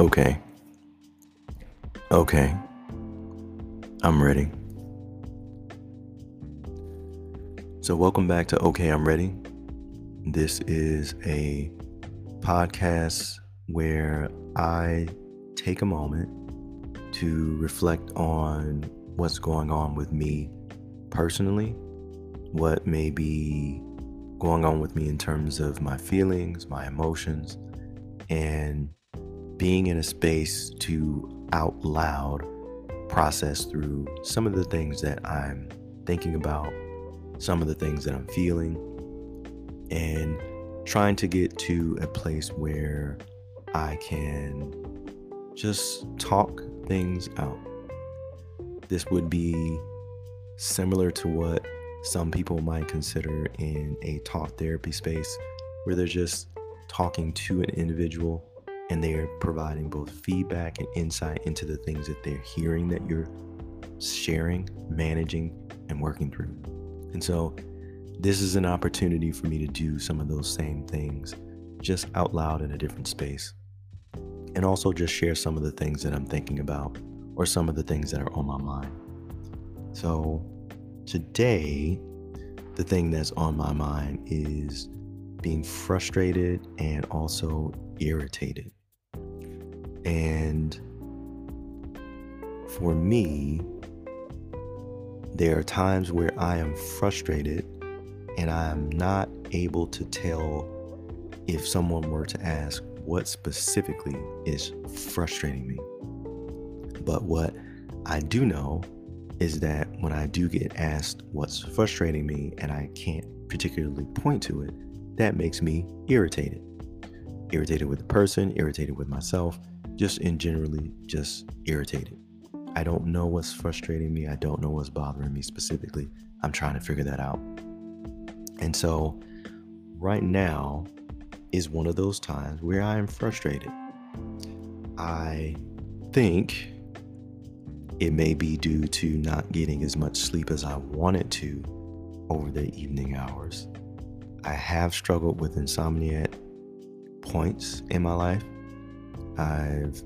Okay. Okay. I'm ready. So, welcome back to Okay, I'm Ready. This is a podcast where I take a moment to reflect on what's going on with me personally, what may be going on with me in terms of my feelings, my emotions, and being in a space to out loud process through some of the things that I'm thinking about, some of the things that I'm feeling, and trying to get to a place where I can just talk things out. This would be similar to what some people might consider in a talk therapy space, where they're just talking to an individual and they are providing both feedback and insight into the things that they're hearing that you're sharing, managing, and working through. And so, this is an opportunity for me to do some of those same things just out loud in a different space. And also just share some of the things that I'm thinking about or some of the things that are on my mind. So, today, the thing that's on my mind is being frustrated and also irritated. And for me, there are times where I am frustrated and I'm not able to tell if someone were to ask what specifically is frustrating me. But what I do know is that when I do get asked what's frustrating me and I can't particularly point to it, that makes me irritated. Irritated with the person, irritated with myself, just in generally just irritated. I don't know what's frustrating me. I don't know what's bothering me specifically. I'm trying to figure that out. And so, right now is one of those times where I am frustrated. I think it may be due to not getting as much sleep as I wanted to over the evening hours. I have struggled with insomnia at points in my life. I've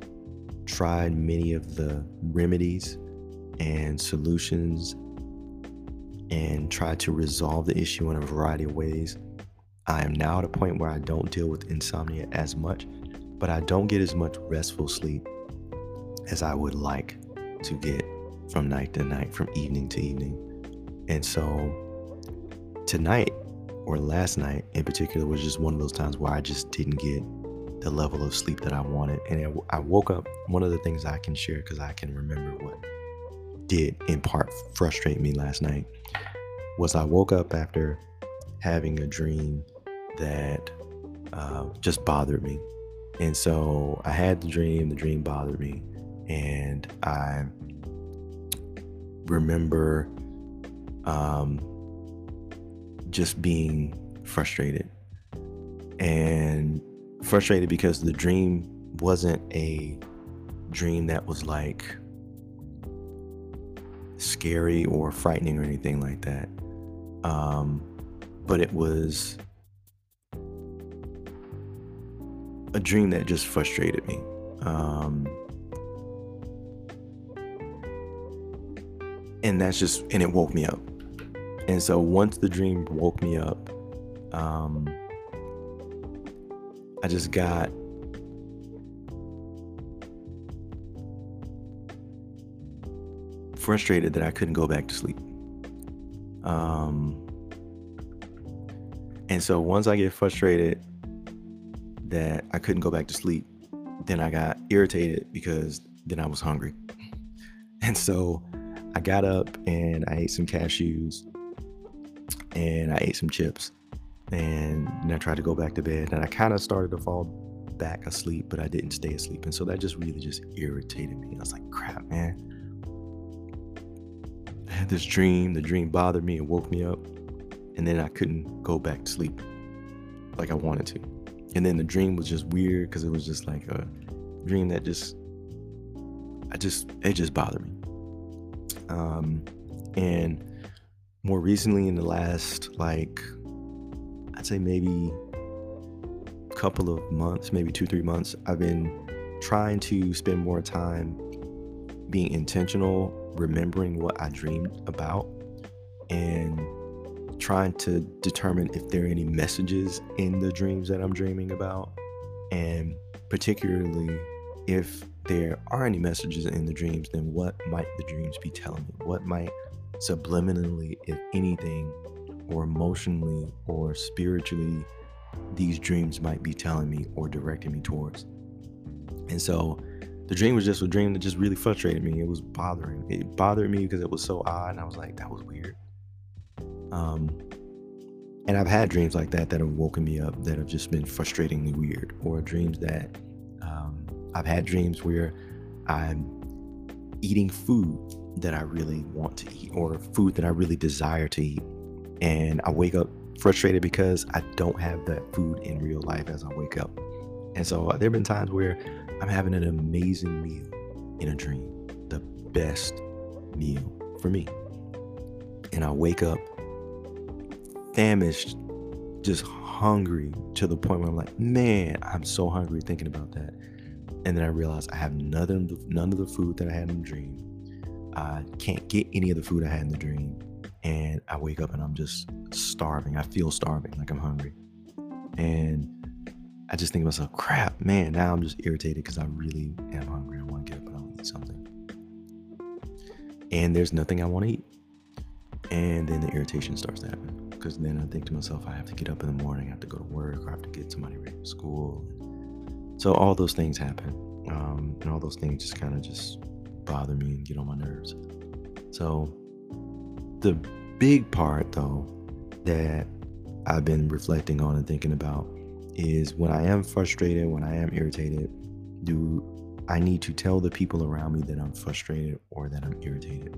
tried many of the remedies and solutions and tried to resolve the issue in a variety of ways. I am now at a point where I don't deal with insomnia as much, but I don't get as much restful sleep as I would like to get from night to night, from evening to evening. And so tonight, or last night in particular, was just one of those times where I just didn't get the level of sleep that I wanted. And I woke up, one of the things I can share because I can remember what did in part frustrate me last night was I woke up after having a dream that uh, just bothered me. And so I had the dream, the dream bothered me. And I remember um, just being frustrated. And frustrated because the dream wasn't a dream that was like scary or frightening or anything like that. Um, but it was a dream that just frustrated me. Um, and that's just, and it woke me up. And so once the dream woke me up, um, I just got frustrated that I couldn't go back to sleep. Um, and so once I get frustrated that I couldn't go back to sleep, then I got irritated because then I was hungry. And so I got up and I ate some cashews and I ate some chips and I tried to go back to bed and I kind of started to fall back asleep, but I didn't stay asleep. And so that just really just irritated me. I was like, crap, man. I had this dream. The dream bothered me and woke me up. And then I couldn't go back to sleep like I wanted to. And then the dream was just weird because it was just like a dream that just, I just, it just bothered me. Um, and more recently, in the last like I'd say maybe a couple of months, maybe two, three months, I've been trying to spend more time being intentional, remembering what I dreamed about, and trying to determine if there are any messages in the dreams that I'm dreaming about. And particularly if there are any messages in the dreams, then what might the dreams be telling me? What might subliminally, if anything, or emotionally or spiritually, these dreams might be telling me or directing me towards? And so the dream was just a dream that just really frustrated me. It was bothering. It bothered me because it was so odd, and I was like, that was weird. Um, and I've had dreams like that that have woken me up that have just been frustratingly weird, or dreams that um, I've had dreams where I'm eating food that I really want to eat, or food that I really desire to eat, and I wake up frustrated because I don't have that food in real life as I wake up. And so uh, there have been times where I'm having an amazing meal in a dream, the best meal for me. And I wake up famished, just hungry to the point where I'm like, man, I'm so hungry thinking about that. And then I realize I have none of the, none of the food that I had in the dream. I can't get any of the food I had in the dream. And I wake up and I'm just starving. I feel starving, like I'm hungry. And I just think to myself, crap, man, now I'm just irritated because I really am hungry. I want to get up and I want to eat something. And there's nothing I want to eat. And then the irritation starts to happen because then I think to myself, I have to get up in the morning, I have to go to work, or I have to get somebody ready for school. So all those things happen. Um, and all those things just kind of just bother me and get on my nerves. So the big part, though, that I've been reflecting on and thinking about is when I am frustrated, when I am irritated, do I need to tell the people around me that I'm frustrated or that I'm irritated?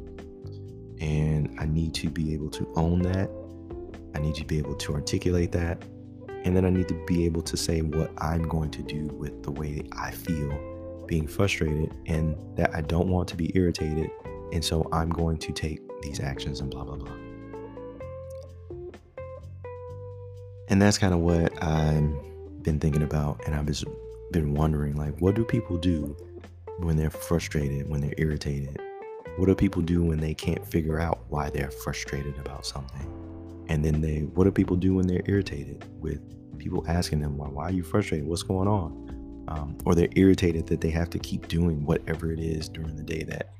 And I need to be able to own that. I need to be able to articulate that. And then I need to be able to say what I'm going to do with the way I feel being frustrated and that I don't want to be irritated. And so I'm going to take these actions and blah, blah, blah. And that's kind of what I've been thinking about. And I've just been wondering, like, what do people do when they're frustrated, when they're irritated? What do people do when they can't figure out why they're frustrated about something? And then they, what do people do when they're irritated with people asking them, why, why are you frustrated? What's going on? Um, or they're irritated that they have to keep doing whatever it is during the day that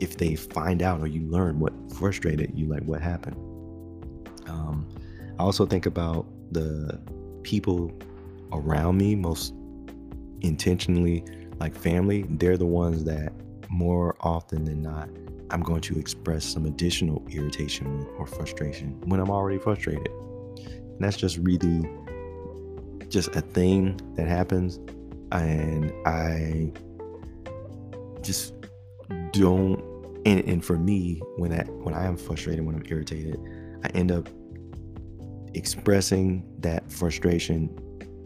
if they find out or you learn what frustrated you, like what happened. Um, I also think about the people around me, most intentionally, like family, they're the ones that more often than not, I'm going to express some additional irritation or frustration when I'm already frustrated. And that's just really just a thing that happens. And I just don't and, and for me, when that when I am frustrated, when I'm irritated, I end up expressing that frustration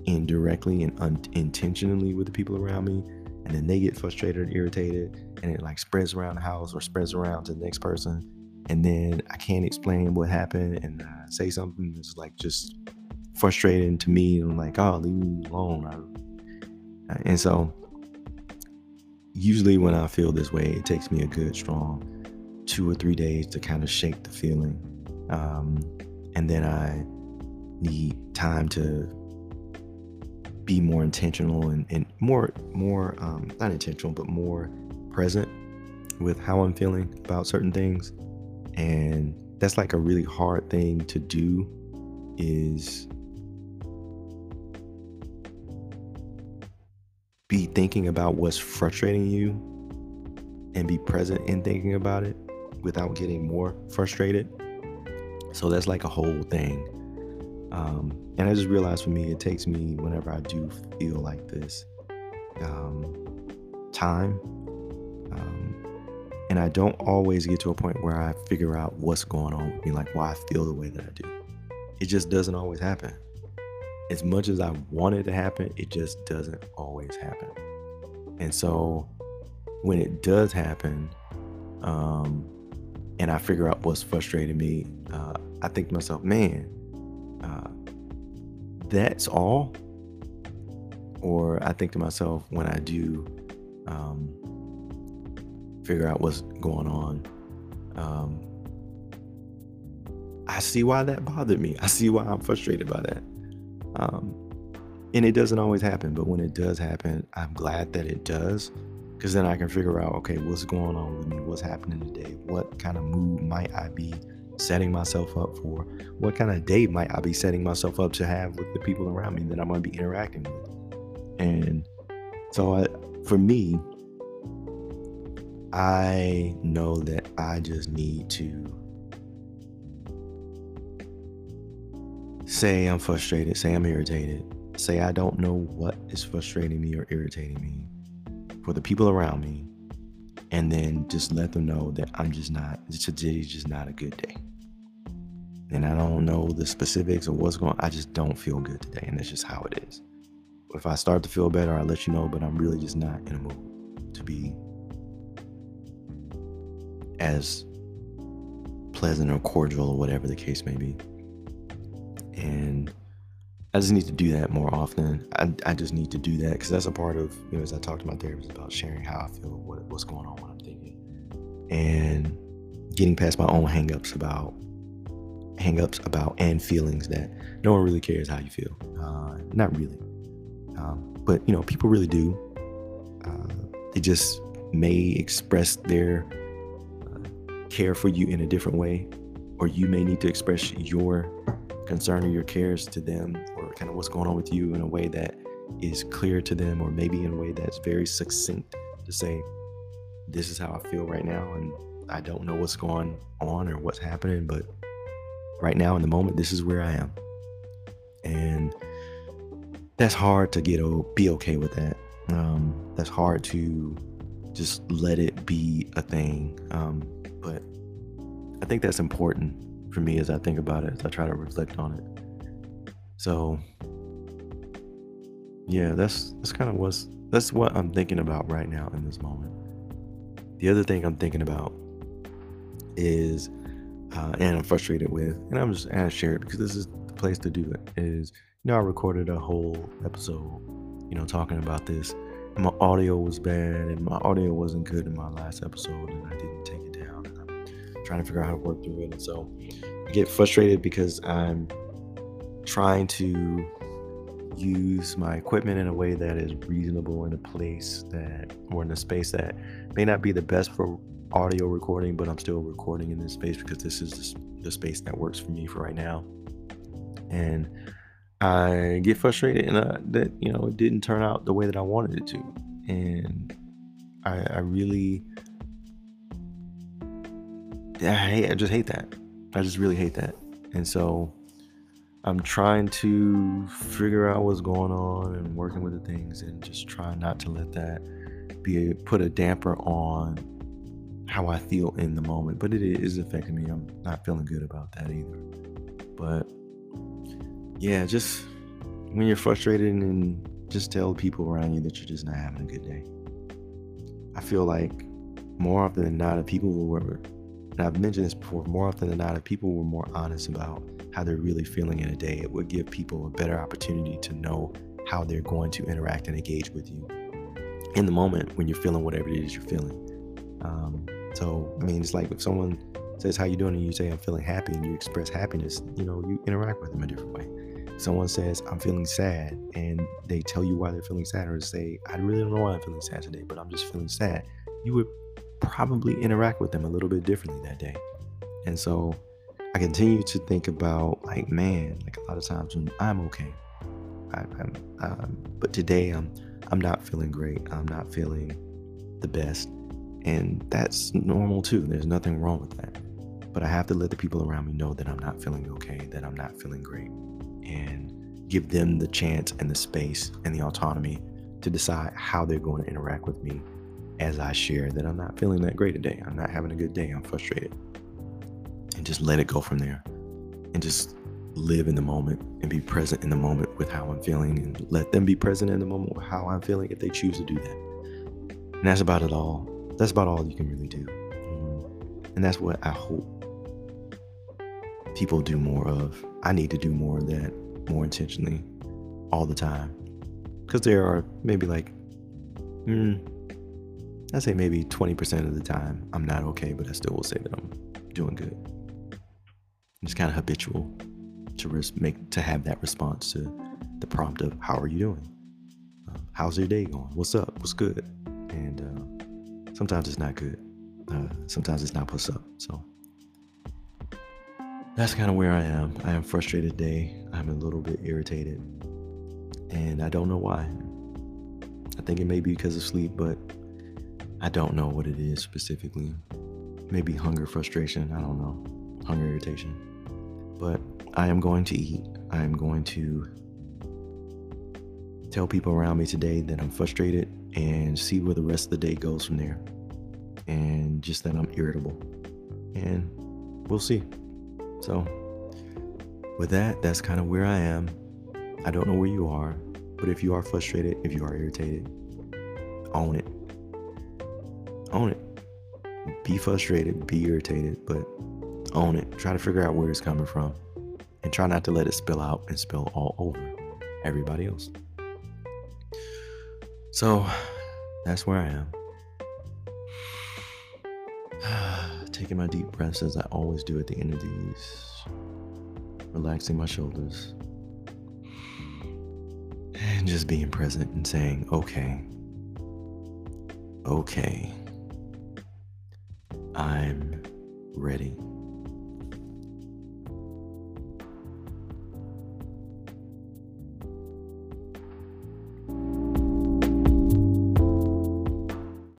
indirectly and unintentionally with the people around me and then they get frustrated and irritated and it like spreads around the house or spreads around to the next person and then i can't explain what happened and I say something that's like just frustrating to me and I'm like oh leave me alone and so usually when i feel this way it takes me a good strong two or three days to kind of shake the feeling um, and then i need time to be more intentional and, and more more um, not intentional but more present with how i'm feeling about certain things. And that's like a really hard thing to do is be thinking about what's frustrating you and be present in thinking about it without getting more frustrated so that's like a whole thing um, and I just realized for me, it takes me whenever I do feel like this um, time. Um, and I don't always get to a point where I figure out what's going on with me, like why I feel the way that I do. It just doesn't always happen. As much as I want it to happen, it just doesn't always happen. And so when it does happen, um, and I figure out what's frustrating me, uh, I think to myself, man, uh, that's all. or I think to myself when I do um, figure out what's going on, um, I see why that bothered me. I see why I'm frustrated by that. Um, and it doesn't always happen, but when it does happen, I'm glad that it does because then I can figure out okay, what's going on with me? What's happening today? What kind of mood might I be setting myself up for? What kind of day might I be setting myself up to have with the people around me that I'm going to be interacting with? And so, I, for me, I know that I just need to say I'm frustrated, say I'm irritated, say I don't know what is frustrating me or irritating me for the people around me, and then just let them know that I'm just not, today's just not a good day. And I don't know the specifics of what's going. I just don't feel good today, and that's just how it is. If I start to feel better, I'll let you know, but I'm really just not in a mood to be as pleasant or cordial or whatever the case may be. And I just need to do that more often. I, I just need to do that because that's a part of, you know, as I talk to my therapist about sharing how I feel, what, what's going on, what I'm thinking, and getting past my own hangups about hangups about and feelings that no one really cares how you feel. Uh, not really, um, but you know, people really do. Uh, they just may express their uh, care for you in a different way, or you may need to express your concern or your cares to them or kind of what's going on with you in a way that is clear to them or maybe in a way that's very succinct to say this is how I feel right now and I don't know what's going on or what's happening but right now in the moment this is where I am. And that's hard to get be okay with that. Um, that's hard to just let it be a thing. Um, but I think that's important for me as I think about it, as I try to reflect on it. So yeah, that's that's kind of what's that's what I'm thinking about right now in this moment. The other thing I'm thinking about is, uh, and I'm frustrated with, and I'm just gonna share it because this is the place to do it. Is you know I recorded a whole episode, you know, talking about this. My audio was bad, and my audio wasn't good in my last episode, and I didn't take it trying to figure out how to work through it, and so I get frustrated because I'm trying to use my equipment in a way that is reasonable in a place that or in a space that may not be the best for audio recording, but I'm still recording in this space because this is the space that works for me for right now. And I get frustrated and uh, that you know it didn't turn out the way that I wanted it to, and I, I really, I hate, I just hate that. I just really hate that. And so I'm trying to figure out what's going on and working with the things and just try not to let that be a, put a damper on how I feel in the moment. But it is affecting me. I'm not feeling good about that either. But yeah, just when you're frustrated and just tell people around you that you're just not having a good day. I feel like more often than not, people will and I've mentioned this before, more often than not, if people were more honest about how they're really feeling in a day, it would give people a better opportunity to know how they're going to interact and engage with you in the moment when you're feeling whatever it is you're feeling. Um, so, I mean, it's like if someone says, How you doing? and you say, I'm feeling happy, and you express happiness, you know, you interact with them a different way. Someone says, I'm feeling sad, and they tell you why they're feeling sad, or say, I really don't know why I'm feeling sad today, but I'm just feeling sad, you would probably interact with them a little bit differently that day. And so I continue to think about like, man, like a lot of times when I'm okay, I, am um, but today I'm I'm not feeling great. I'm not feeling the best, and that's normal too. There's nothing wrong with that. But I have to let the people around me know that I'm not feeling okay, that I'm not feeling great, and give them the chance and the space and the autonomy to decide how they're going to interact with me as I share that I'm not feeling that great today. I'm not having a good day. I'm frustrated. And just let it go from there. And just live in the moment and be present in the moment with how I'm feeling and let them be present in the moment with how I'm feeling if they choose to do that. And that's about it all. That's about all you can really do. Mm-hmm. And that's what I hope people do more of. I need to do more of that more intentionally all the time because there are maybe like, hmm, I say maybe 20% of the time I'm not okay, but I still will say that I'm doing good. It's kind of habitual to make to have that response to the prompt of how are you doing? Uh, how's your day going? What's up? What's good? And uh, sometimes it's not good. Uh, sometimes it's not what's up. So that's kind of where I am. I am frustrated today. I'm a little bit irritated, and I don't know why. I think it may be because of sleep, but I don't know what it is specifically. Maybe hunger, frustration. I don't know. Hunger, irritation. But I am going to eat. I am going to tell people around me today that I'm frustrated and see where the rest of the day goes from there. And just that I'm irritable. And we'll see. So, with that, that's kind of where I am. I don't know where you are, but if you are frustrated, if you are irritated, own it own it. Be frustrated, be irritated, but own it. Try to figure out where it's coming from and try not to let it spill out and spill all over everybody else. So that's where I am. Taking my deep breaths as I always do at the end of these, relaxing my shoulders, and just being present and saying, okay, okay. I'm ready.